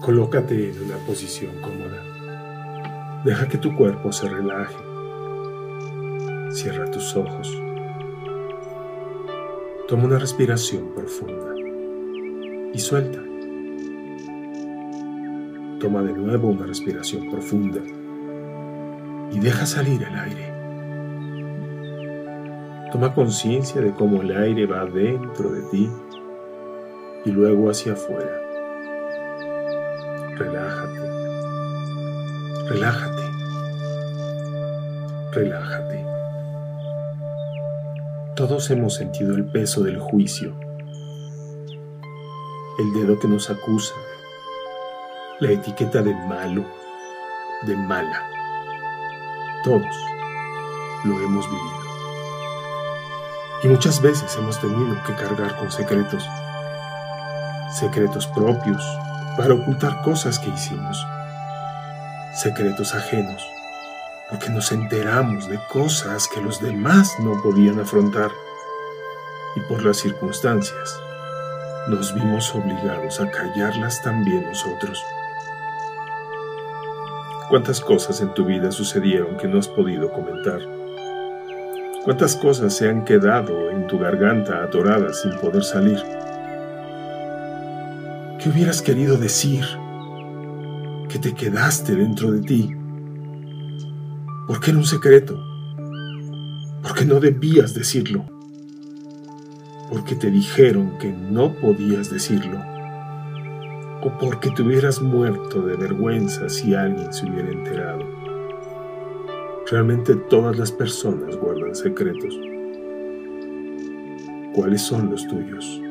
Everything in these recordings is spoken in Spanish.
Colócate en una posición cómoda. Deja que tu cuerpo se relaje. Cierra tus ojos. Toma una respiración profunda y suelta. Toma de nuevo una respiración profunda y deja salir el aire. Toma conciencia de cómo el aire va dentro de ti y luego hacia afuera. Relájate. Relájate. Relájate. Todos hemos sentido el peso del juicio, el dedo que nos acusa, la etiqueta de malo, de mala. Todos lo hemos vivido. Y muchas veces hemos tenido que cargar con secretos, secretos propios para ocultar cosas que hicimos, secretos ajenos, porque nos enteramos de cosas que los demás no podían afrontar y por las circunstancias nos vimos obligados a callarlas también nosotros. ¿Cuántas cosas en tu vida sucedieron que no has podido comentar? ¿Cuántas cosas se han quedado en tu garganta atoradas sin poder salir? ¿Qué hubieras querido decir? Que te quedaste dentro de ti. ¿Por qué era un secreto? Porque no debías decirlo. Porque te dijeron que no podías decirlo. O porque te hubieras muerto de vergüenza si alguien se hubiera enterado. Realmente todas las personas guardan secretos. ¿Cuáles son los tuyos?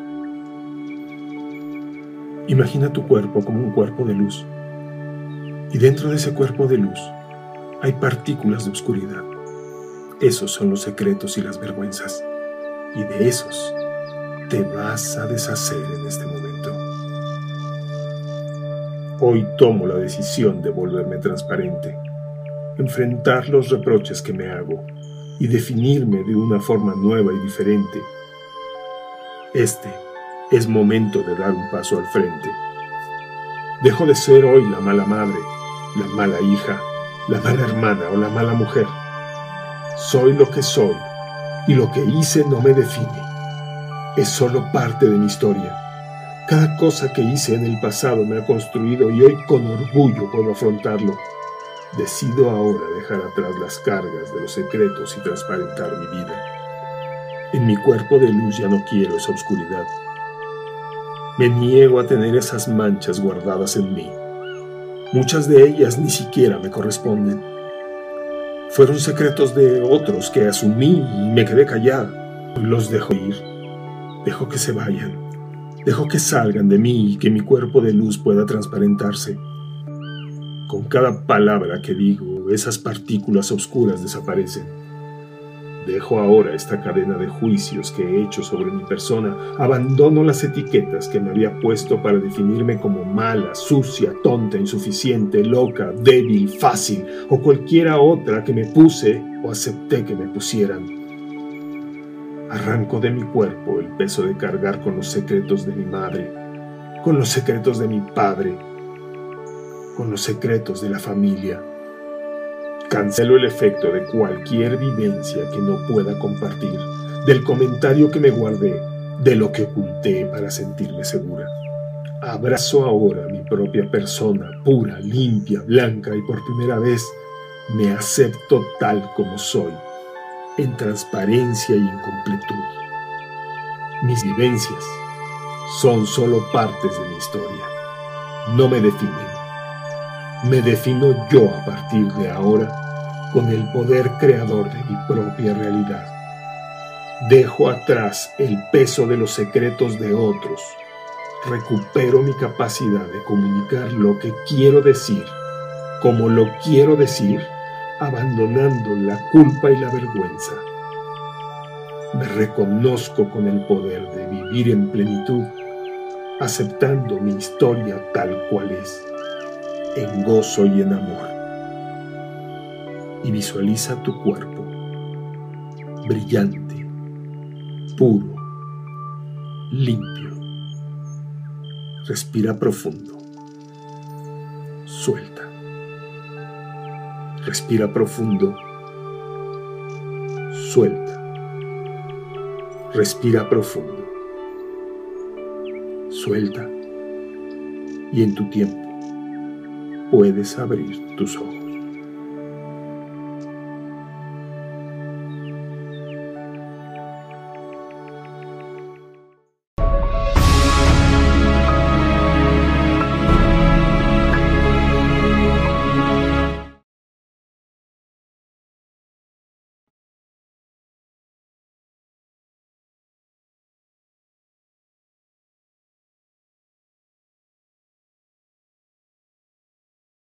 Imagina tu cuerpo como un cuerpo de luz. Y dentro de ese cuerpo de luz hay partículas de oscuridad. Esos son los secretos y las vergüenzas. Y de esos te vas a deshacer en este momento. Hoy tomo la decisión de volverme transparente enfrentar los reproches que me hago y definirme de una forma nueva y diferente. Este es momento de dar un paso al frente. Dejo de ser hoy la mala madre, la mala hija, la mala hermana o la mala mujer. Soy lo que soy y lo que hice no me define. Es solo parte de mi historia. Cada cosa que hice en el pasado me ha construido y hoy con orgullo puedo afrontarlo. Decido ahora dejar atrás las cargas de los secretos y transparentar mi vida. En mi cuerpo de luz ya no quiero esa oscuridad. Me niego a tener esas manchas guardadas en mí. Muchas de ellas ni siquiera me corresponden. Fueron secretos de otros que asumí y me quedé callada. Los dejo ir. Dejo que se vayan. Dejo que salgan de mí y que mi cuerpo de luz pueda transparentarse. Con cada palabra que digo, esas partículas oscuras desaparecen. Dejo ahora esta cadena de juicios que he hecho sobre mi persona, abandono las etiquetas que me había puesto para definirme como mala, sucia, tonta, insuficiente, loca, débil, fácil o cualquiera otra que me puse o acepté que me pusieran. Arranco de mi cuerpo el peso de cargar con los secretos de mi madre, con los secretos de mi padre, con los secretos de la familia. Cancelo el efecto de cualquier vivencia que no pueda compartir, del comentario que me guardé, de lo que oculté para sentirme segura. Abrazo ahora mi propia persona, pura, limpia, blanca y por primera vez me acepto tal como soy, en transparencia y en completud. Mis vivencias son solo partes de mi historia. No me definen me defino yo a partir de ahora con el poder creador de mi propia realidad. Dejo atrás el peso de los secretos de otros. Recupero mi capacidad de comunicar lo que quiero decir, como lo quiero decir, abandonando la culpa y la vergüenza. Me reconozco con el poder de vivir en plenitud, aceptando mi historia tal cual es en gozo y en amor. Y visualiza tu cuerpo brillante, puro, limpio. Respira profundo. suelta. Respira profundo. Suelta. Respira profundo. Suelta. Y en tu tiempo puedes abrir tus ojos.